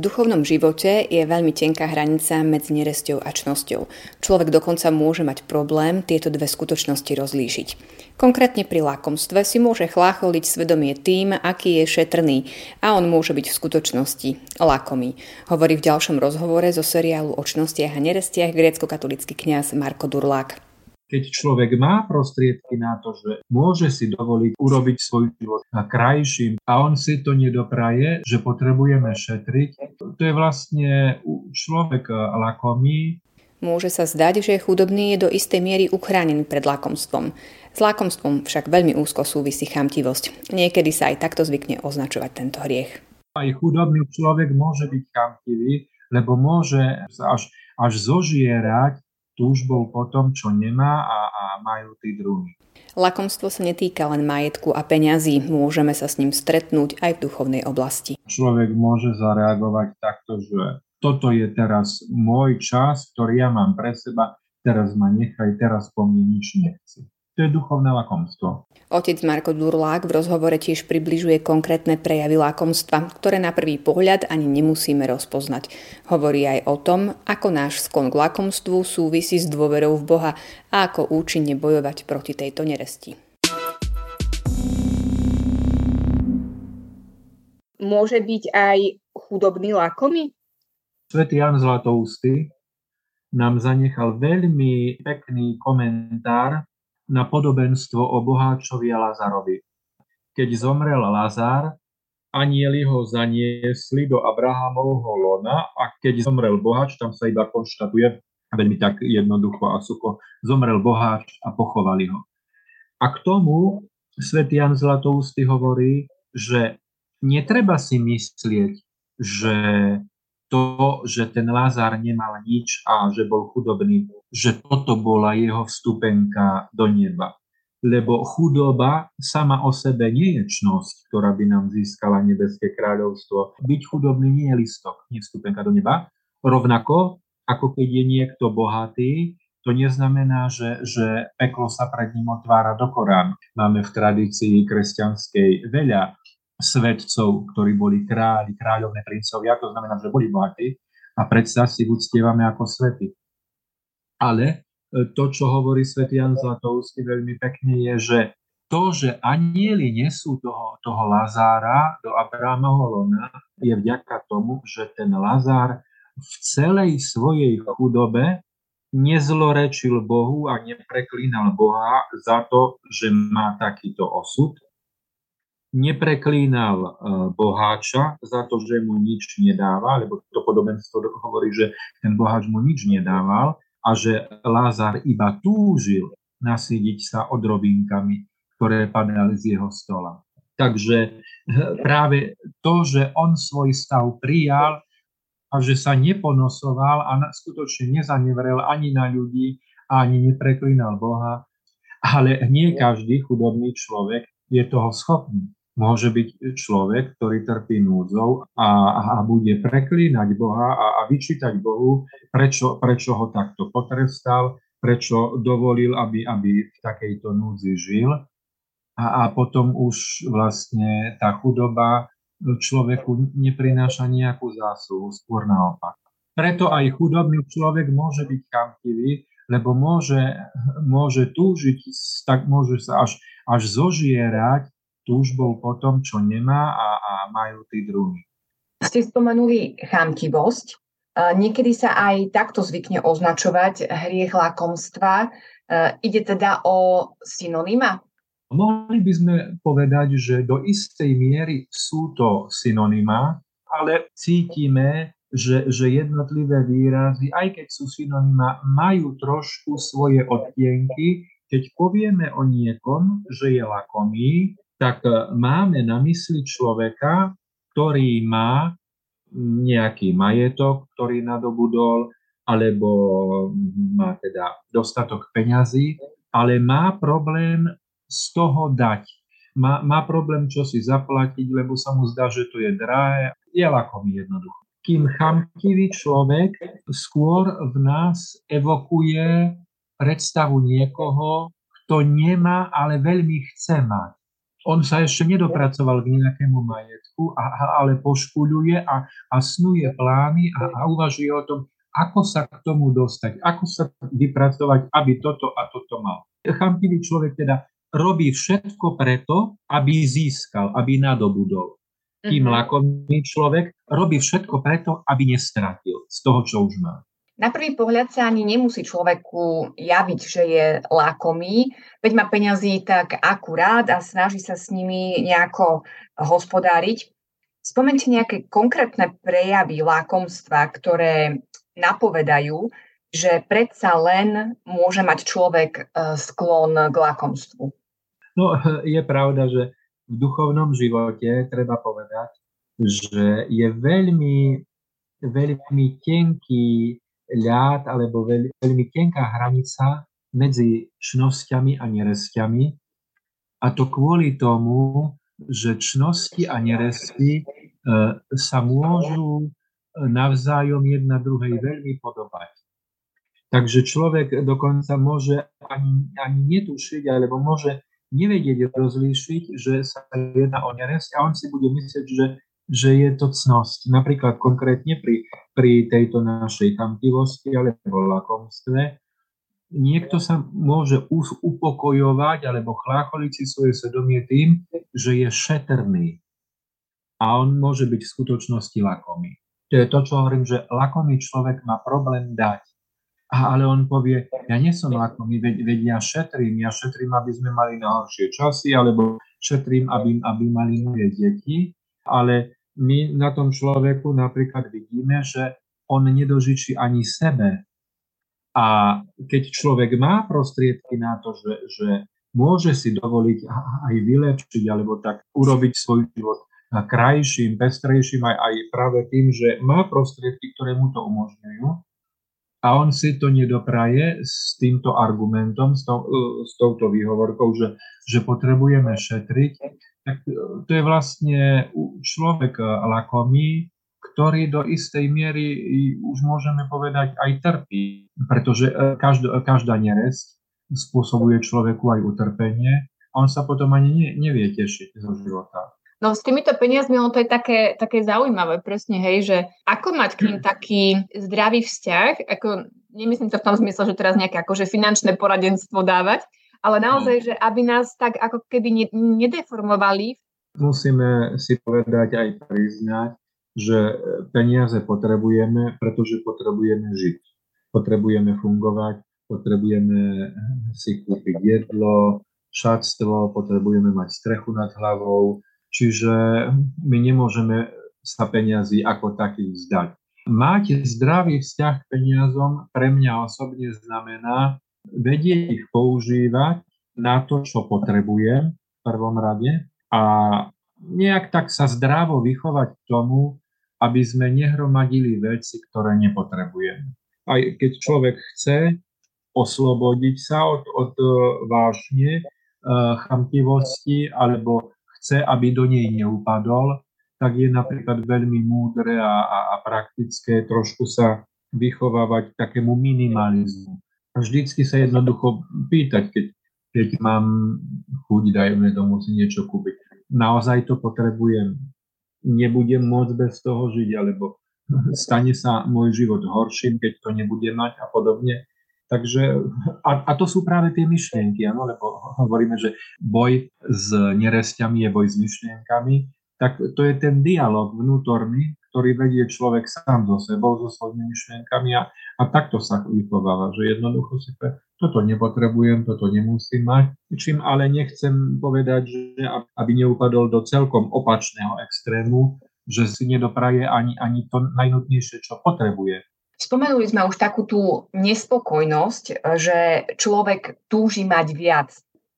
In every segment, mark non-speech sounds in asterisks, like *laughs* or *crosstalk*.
V duchovnom živote je veľmi tenká hranica medzi neresťou a čnosťou. Človek dokonca môže mať problém tieto dve skutočnosti rozlíšiť. Konkrétne pri lakomstve si môže chlácholiť svedomie tým, aký je šetrný a on môže byť v skutočnosti lakomý. Hovorí v ďalšom rozhovore zo seriálu o čnostiach a nerestiach grécko-katolický kňaz Marko Durlák keď človek má prostriedky na to, že môže si dovoliť urobiť svoj život krajším a on si to nedopraje, že potrebujeme šetriť, to je vlastne človek lakomý. Môže sa zdať, že chudobný je do istej miery uchránený pred lakomstvom. S lakomstvom však veľmi úzko súvisí chamtivosť. Niekedy sa aj takto zvykne označovať tento hriech. Aj chudobný človek môže byť chamtivý, lebo môže až, až zožierať túžbou po tom, čo nemá a, a majú tí druhí. Lakomstvo sa netýka len majetku a peňazí, môžeme sa s ním stretnúť aj v duchovnej oblasti. Človek môže zareagovať takto, že toto je teraz môj čas, ktorý ja mám pre seba, teraz ma nechaj, teraz po mne nič nechci. To je duchovné lakomstvo. Otec Marko Durlák v rozhovore tiež približuje konkrétne prejavy lakomstva, ktoré na prvý pohľad ani nemusíme rozpoznať. Hovorí aj o tom, ako náš sklon k lakomstvu súvisí s dôverou v Boha a ako účinne bojovať proti tejto neresti. Môže byť aj chudobný lakomý? Svetý Jan Zlatoustý nám zanechal veľmi pekný komentár na podobenstvo o boháčovi a Lazarovi. Keď zomrel Lazar, anieli ho zaniesli do Abrahamovho lona a keď zomrel boháč, tam sa iba konštatuje veľmi tak jednoducho a sucho, zomrel boháč a pochovali ho. A k tomu svätý Jan Zlatoustý hovorí, že netreba si myslieť, že to, že ten Lazar nemal nič a že bol chudobný, že toto bola jeho vstupenka do neba. Lebo chudoba sama o sebe nie je čnosť, ktorá by nám získala nebeské kráľovstvo. Byť chudobný nie je listok, nie vstupenka do neba. Rovnako, ako keď je niekto bohatý, to neznamená, že, že peklo sa pred ním otvára do Korán. Máme v tradícii kresťanskej veľa svetcov, ktorí boli králi, kráľovné princovia, to znamená, že boli bohatí a predsa si uctievame ako svety. Ale e, to, čo hovorí svätý Jan Zlatovský veľmi pekne, je, že to, že anieli nesú toho, toho Lazára do Abrahamovho lona, je vďaka tomu, že ten Lazár v celej svojej chudobe nezlorečil Bohu a nepreklínal Boha za to, že má takýto osud, nepreklínal e, boháča za to, že mu nič nedáva, lebo to podobenstvo hovorí, že ten boháč mu nič nedával a že Lázar iba túžil nasídiť sa odrobinkami, ktoré padali z jeho stola. Takže e, práve to, že on svoj stav prijal a že sa neponosoval a skutočne nezanevrel ani na ľudí, ani nepreklínal Boha, ale nie každý chudobný človek je toho schopný môže byť človek, ktorý trpí núdzou a, a bude preklínať Boha a, a vyčítať Bohu, prečo, prečo ho takto potrestal, prečo dovolil, aby, aby v takejto núdzi žil. A, a potom už vlastne tá chudoba človeku neprináša nejakú zásluhu, skôr naopak. Preto aj chudobný človek môže byť chamtivý, lebo môže, môže túžiť, tak môže sa až, až zožierať túžbou po tom, čo nemá a, a majú tí druhí. Ste spomenuli chamtivosť. Niekedy sa aj takto zvykne označovať hriech lakomstva. Ide teda o synonyma? Mohli by sme povedať, že do istej miery sú to synonyma, ale cítime, že, že jednotlivé výrazy, aj keď sú synonyma, majú trošku svoje odtienky. Keď povieme o niekom, že je lakomý, tak e, máme na mysli človeka, ktorý má nejaký majetok, ktorý nadobudol, alebo má teda dostatok peňazí, ale má problém z toho dať. Má, má problém čo si zaplatiť, lebo sa mu zdá, že to je drahé. Je lakomý jednoducho. Kým chamtivý človek skôr v nás evokuje predstavu niekoho, kto nemá, ale veľmi chce mať on sa ešte nedopracoval k nejakému majetku, a, ale pošpuľuje a, a snuje plány a, a uvažuje o tom, ako sa k tomu dostať, ako sa vypracovať, aby toto a toto mal. Chamtivý človek teda robí všetko preto, aby získal, aby nadobudol. Kým mm-hmm. lakomý človek robí všetko preto, aby nestratil z toho, čo už má. Na prvý pohľad sa ani nemusí človeku javiť, že je lakomý, veď má peňazí tak akurát a snaží sa s nimi nejako hospodáriť. Spomente nejaké konkrétne prejavy lákomstva, ktoré napovedajú, že predsa len môže mať človek e, sklon k lakomstvu. No, je pravda, že v duchovnom živote treba povedať, že je veľmi, veľmi tenký ľad alebo veľ, veľmi tenká hranica medzi čnosťami a neresťami. A to kvôli tomu, že čnosti a neresty e, sa môžu navzájom jedna druhej veľmi podobať. Takže človek dokonca môže ani, ani netušiť, alebo môže nevedieť rozlíšiť, že sa jedná o neresť a on si bude myslieť, že že je to cnosť. Napríklad konkrétne pri, pri tejto našej chamtivosti alebo lakomstve, niekto sa môže upokojovať alebo chlácholiť si svoje svedomie tým, že je šetrný. A on môže byť v skutočnosti lakomý. To je to, čo hovorím, že lakomý človek má problém dať. A, ale on povie, ja nie som lakomý, veď, veď ja šetrím, ja šetrím, aby sme mali na horšie časy, alebo šetrím, aby, aby mali moje deti, ale my na tom človeku napríklad vidíme, že on nedožičí ani sebe. A keď človek má prostriedky na to, že, že môže si dovoliť aj vylepšiť alebo tak urobiť svoj život krajším, pestrejším aj, aj práve tým, že má prostriedky, ktoré mu to umožňujú, a on si to nedopraje s týmto argumentom, s, to, s touto výhovorkou, že, že potrebujeme šetriť, tak e, to je vlastne človek e, lakomý, ktorý do istej miery, už môžeme povedať, aj trpí, pretože e, každá, každá neresť spôsobuje človeku aj utrpenie a on sa potom ani ne, nevie tešiť zo života. No s týmito peniazmi, ono to je také, také zaujímavé, presne, hej, že ako mať k ním taký zdravý vzťah, ako nemyslím to v tom zmysle, že teraz nejaké akože finančné poradenstvo dávať, ale naozaj, že aby nás tak ako keby nedeformovali. Musíme si povedať aj priznať, že peniaze potrebujeme, pretože potrebujeme žiť. Potrebujeme fungovať, potrebujeme si kúpiť jedlo, šatstvo, potrebujeme mať strechu nad hlavou, čiže my nemôžeme sa peniazy ako taký vzdať. Mať zdravý vzťah k peniazom pre mňa osobne znamená vedieť ich používať na to, čo potrebujem v prvom rade a nejak tak sa zdravo vychovať k tomu, aby sme nehromadili veci, ktoré nepotrebujeme. Aj keď človek chce oslobodiť sa od, od e, vášne, e, chamtivosti alebo chce, aby do nej neupadol, tak je napríklad veľmi múdre a, a, a praktické trošku sa vychovávať takému minimalizmu vždycky sa jednoducho pýtať, keď, keď mám chuť, dajme tomu si niečo kúpiť. Naozaj to potrebujem. Nebudem môcť bez toho žiť, alebo stane sa môj život horším, keď to nebudem mať a podobne. Takže, a, a to sú práve tie myšlienky, ano, lebo hovoríme, že boj s neresťami je boj s myšlienkami, tak to je ten dialog vnútorný, ktorý vedie človek sám so sebou, so svojimi myšlienkami a, a takto sa vychováva, že jednoducho si pe, toto nepotrebujem, toto nemusím mať, čím ale nechcem povedať, že aby neupadol do celkom opačného extrému, že si nedopraje ani, ani to najnutnejšie, čo potrebuje. Spomenuli sme už takú tú nespokojnosť, že človek túži mať viac.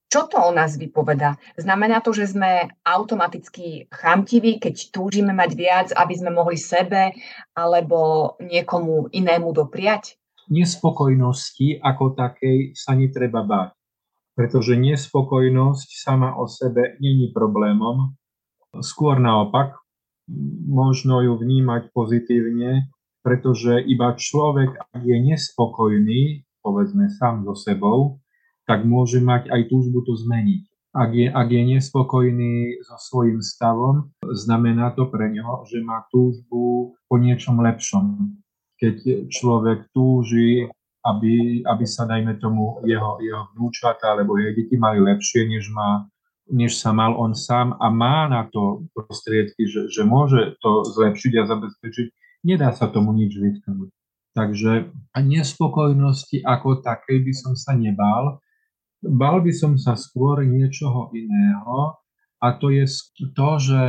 Čo to o nás vypoveda? Znamená to, že sme automaticky chamtiví, keď túžime mať viac, aby sme mohli sebe alebo niekomu inému dopriať? Nespokojnosti ako takej sa netreba báť, pretože nespokojnosť sama o sebe není problémom. Skôr naopak, možno ju vnímať pozitívne, pretože iba človek, ak je nespokojný, povedzme sám so sebou, tak môže mať aj túžbu to zmeniť. Ak je, ak je nespokojný so svojím stavom, znamená to pre neho, že má túžbu po niečom lepšom. Keď človek túži, aby, aby sa, dajme tomu, jeho, jeho vnúčata alebo jeho deti mali lepšie, než, má, než sa mal on sám a má na to prostriedky, že, že môže to zlepšiť a zabezpečiť, nedá sa tomu nič vytknúť. Takže nespokojnosti ako takej by som sa nebál, Bal by som sa skôr niečoho iného a to je to, že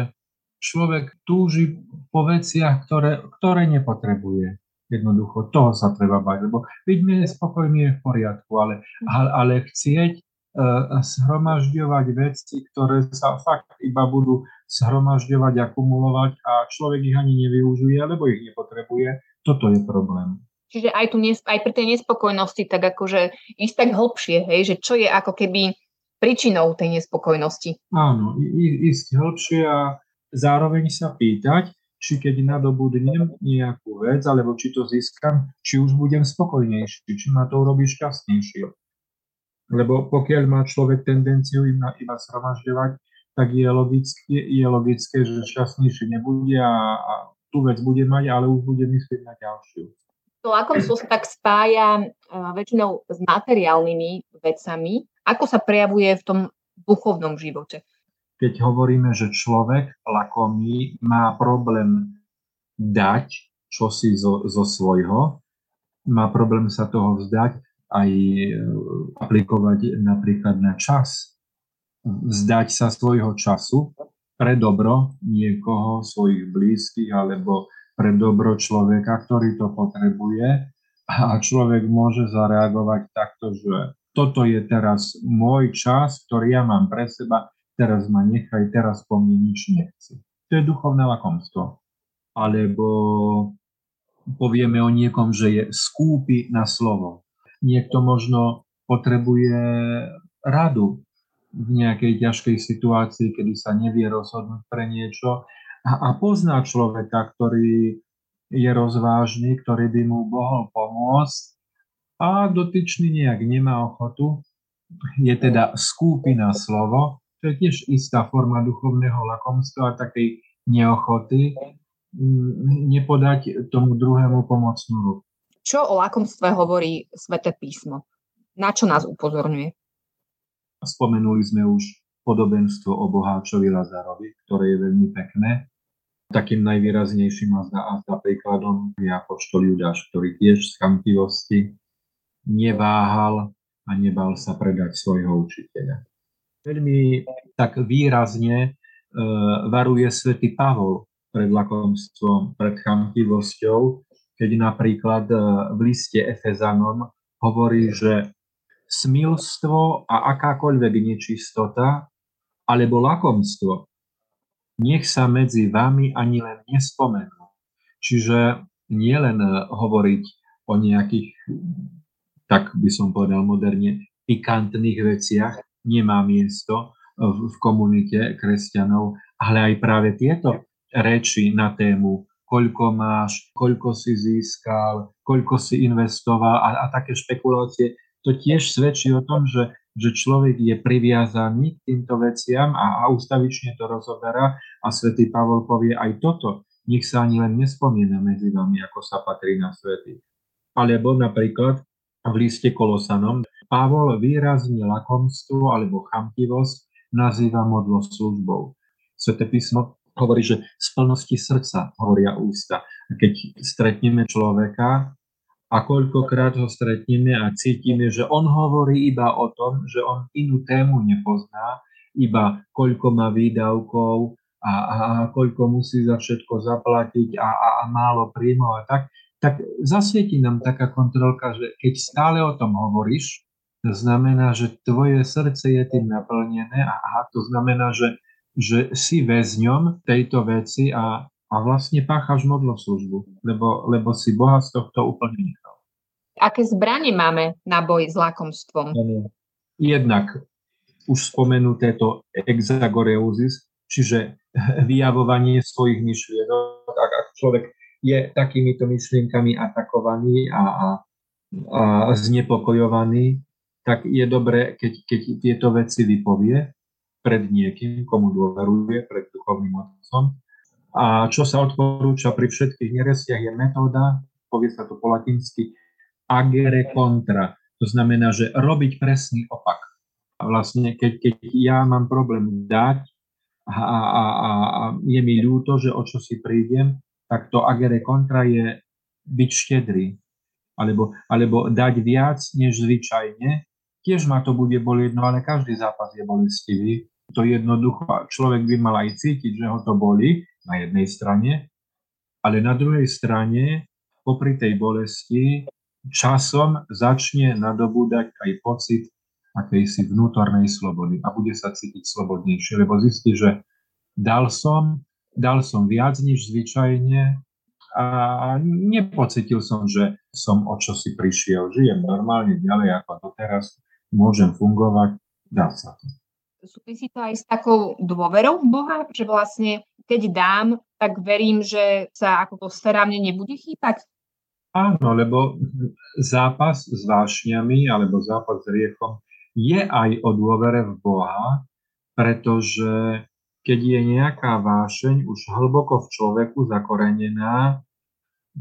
človek túži po veciach, ktoré, ktoré nepotrebuje. Jednoducho, toho sa treba bať, lebo byť nespokojný je v poriadku, ale, ale, chcieť uh, zhromažďovať veci, ktoré sa fakt iba budú zhromažďovať, akumulovať a človek ich ani nevyužije, alebo ich nepotrebuje, toto je problém. Čiže aj, tu, aj pri tej nespokojnosti tak akože ísť tak hlbšie, hej, že čo je ako keby príčinou tej nespokojnosti. Áno, ísť hlbšie a zároveň sa pýtať, či keď nadobudnem nejakú vec, alebo či to získam, či už budem spokojnejší, či ma to urobí šťastnejšie. Lebo pokiaľ má človek tendenciu iba, iba zhromažďovať, tak je logické, je logické, že šťastnejšie nebude a, a tú vec bude mať, ale už bude myslieť na ďalšiu to lakomstvo sa tak spája uh, väčšinou s materiálnymi vecami. Ako sa prejavuje v tom duchovnom živote? Keď hovoríme, že človek lakomý má problém dať čosi zo, zo svojho, má problém sa toho vzdať, aj e, aplikovať napríklad na čas. Vzdať sa svojho času pre dobro niekoho, svojich blízkych alebo pre dobro človeka, ktorý to potrebuje a človek môže zareagovať takto, že toto je teraz môj čas, ktorý ja mám pre seba, teraz ma nechaj, teraz po mne nič nechci. To je duchovné lakomstvo. Alebo povieme o niekom, že je skúpi na slovo. Niekto možno potrebuje radu v nejakej ťažkej situácii, kedy sa nevie rozhodnúť pre niečo a, a pozná človeka, ktorý je rozvážny, ktorý by mu mohol pomôcť a dotyčný nejak nemá ochotu, je teda skúpi na slovo, to je tiež istá forma duchovného lakomstva, takej neochoty mm, nepodať tomu druhému pomocnú ruku. Čo o lakomstve hovorí Svete písmo? Na čo nás upozorňuje? Spomenuli sme už podobenstvo o boháčovi Lazarovi, ktoré je veľmi pekné. Takým najvýraznejším a zda, a zda príkladom je apoštol Judáš, ktorý tiež z chamtivosti neváhal a nebal sa predať svojho učiteľa. Veľmi tak výrazne e, varuje svätý Pavol pred lakomstvom, pred chamtivosťou, keď napríklad e, v liste Efezanom hovorí, že smilstvo a akákoľvek nečistota alebo lakomstvo nech sa medzi vami ani len nespomenú. Čiže nie len e, hovoriť o nejakých, tak by som povedal moderne, pikantných veciach, nemá miesto v, komunite kresťanov, ale aj práve tieto reči na tému, koľko máš, koľko si získal, koľko si investoval a, a také špekulácie, to tiež svedčí o tom, že že človek je priviazaný k týmto veciam a, a ustavične to rozoberá a svätý Pavol povie aj toto, nech sa ani len nespomína medzi vami, ako sa patrí na svety. Alebo napríklad v liste Kolosanom Pavol výrazne lakomstvo alebo chamtivosť nazýva modlo službou. Sveté písmo hovorí, že z plnosti srdca hovoria ústa. A keď stretneme človeka, a koľkokrát ho stretneme a cítime, že on hovorí iba o tom, že on inú tému nepozná, iba koľko má výdavkov a, a, a koľko musí za všetko zaplatiť a, a, a málo príjmov a tak, tak zasvieti nám taká kontrolka, že keď stále o tom hovoríš, to znamená, že tvoje srdce je tým naplnené a, a to znamená, že, že si väzňom tejto veci a, a vlastne páchaš modloslužbu, lebo, lebo si Boha z tohto úplne. Aké zbranie máme na boj s lakomstvom? Jednak už spomenuté to exagoreuzis, čiže vyjavovanie svojich myšlienok. Ak, ak človek je takýmito myšlienkami atakovaný a, a, a znepokojovaný, tak je dobré, keď, keď tieto veci vypovie. pred niekým, komu dôveruje, pred duchovným otcom. A čo sa odporúča pri všetkých nerestiach je metóda, povie sa to po latinsky, agere contra. To znamená, že robiť presný opak. A vlastne, keď, keď ja mám problém dať a, a, a, a je mi ľúto, že o čo si prídem, tak to agere contra je byť štedrý. Alebo, alebo dať viac, než zvyčajne. Tiež ma to bude bolieť, no ale každý zápas je bolestivý. To jednoducho človek by mal aj cítiť, že ho to boli na jednej strane, ale na druhej strane, popri tej bolesti, časom začne nadobúdať aj pocit akejsi vnútornej slobody a bude sa cítiť slobodnejšie, lebo zistí, že dal som, dal som viac než zvyčajne a nepocitil som, že som o čo si prišiel. Žijem normálne ďalej ako doteraz, môžem fungovať, dá sa to. Súvisí to aj s takou dôverou v Boha, že vlastne keď dám, tak verím, že sa ako to stará mne nebude chýpať? Áno, lebo zápas s vášňami alebo zápas s riechom je aj o dôvere v Boha, pretože keď je nejaká vášeň už hlboko v človeku zakorenená,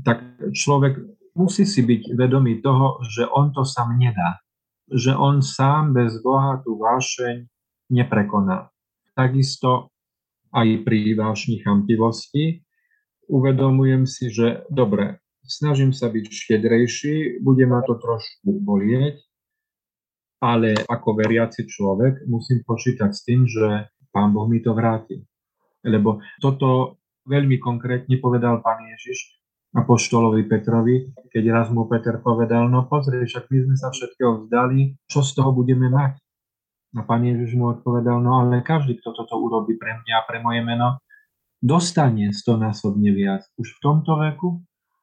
tak človek musí si byť vedomý toho, že on to sám nedá. Že on sám bez Boha tú vášeň neprekoná. Takisto aj pri vášni chamtivosti uvedomujem si, že dobre, snažím sa byť štedrejší, bude ma to trošku bolieť, ale ako veriaci človek musím počítať s tým, že Pán Boh mi to vráti. Lebo toto veľmi konkrétne povedal Pán Ježiš apoštolovi Petrovi, keď raz mu Peter povedal, no pozri, však my sme sa všetkého vzdali, čo z toho budeme mať? A pán Ježiš mu odpovedal, no ale každý, kto toto urobí pre mňa a pre moje meno, dostane stonásobne viac už v tomto veku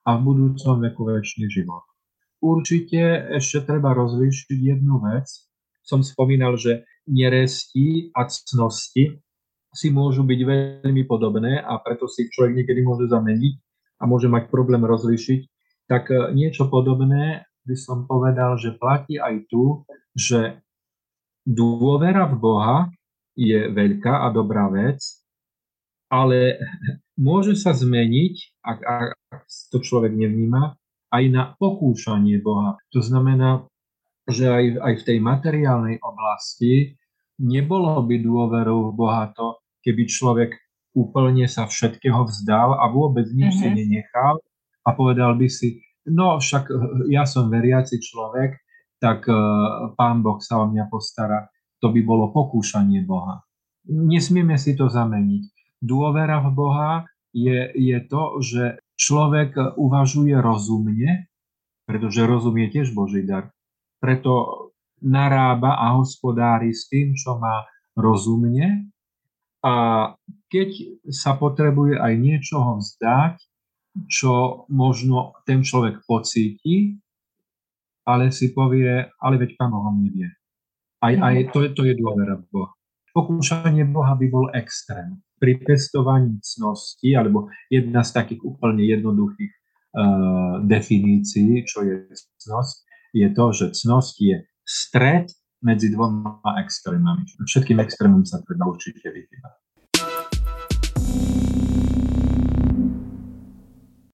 a v budúcom veku väčší život. Určite ešte treba rozlíšiť jednu vec. Som spomínal, že neresti a cnosti si môžu byť veľmi podobné a preto si človek niekedy môže zameniť a môže mať problém rozlíšiť. Tak e, niečo podobné by som povedal, že platí aj tu, že dôvera v Boha je veľká a dobrá vec, ale *laughs* môže sa zmeniť, ak, ak to človek nevníma, aj na pokúšanie Boha. To znamená, že aj, aj v tej materiálnej oblasti nebolo by dôverou v Boha to, keby človek úplne sa všetkého vzdal a vôbec nič mm-hmm. si mhm. nenechal a povedal by si, no však ja som veriaci človek, tak uh, Pán Boh sa o mňa postará. To by bolo pokúšanie Boha. Nesmieme si to zameniť. Dôvera v Boha je, je to, že človek uvažuje rozumne, pretože rozum je tiež Boží dar. Preto narába a hospodári s tým, čo má rozumne a keď sa potrebuje aj niečoho vzdať, čo možno ten človek pocíti, ale si povie, ale veď Pán Boh nevie. Aj, aj to, to je dôvera v Boha. Pokúšanie Boha by bol extrém pri testovaní cnosti, alebo jedna z takých úplne jednoduchých uh, definícií, čo je cnosť, je to, že cnosť je stred medzi dvoma extrémami. Všetkým extrémom sa treba určite vyhýbať.